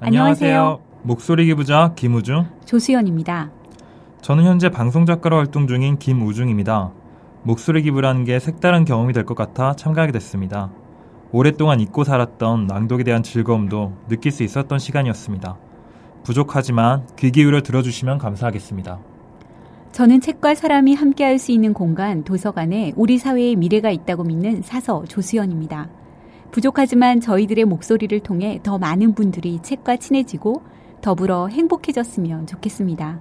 안녕하세요. 목소리 기부자 김우중, 조수연입니다. 저는 현재 방송 작가로 활동 중인 김우중입니다. 목소리 기부라는 게 색다른 경험이 될 것 같아 참가하게 됐습니다. 오랫동안 잊고 살았던 낭독에 대한 즐거움도 느낄 수 있었던 시간이었습니다. 부족하지만 귀 기울여 들어주시면 감사하겠습니다. 저는 책과 사람이 함께할 수 있는 공간 도서관에 우리 사회의 미래가 있다고 믿는 사서 조수연입니다. 부족하지만 저희들의 목소리를 통해 더 많은 분들이 책과 친해지고 더불어 행복해졌으면 좋겠습니다.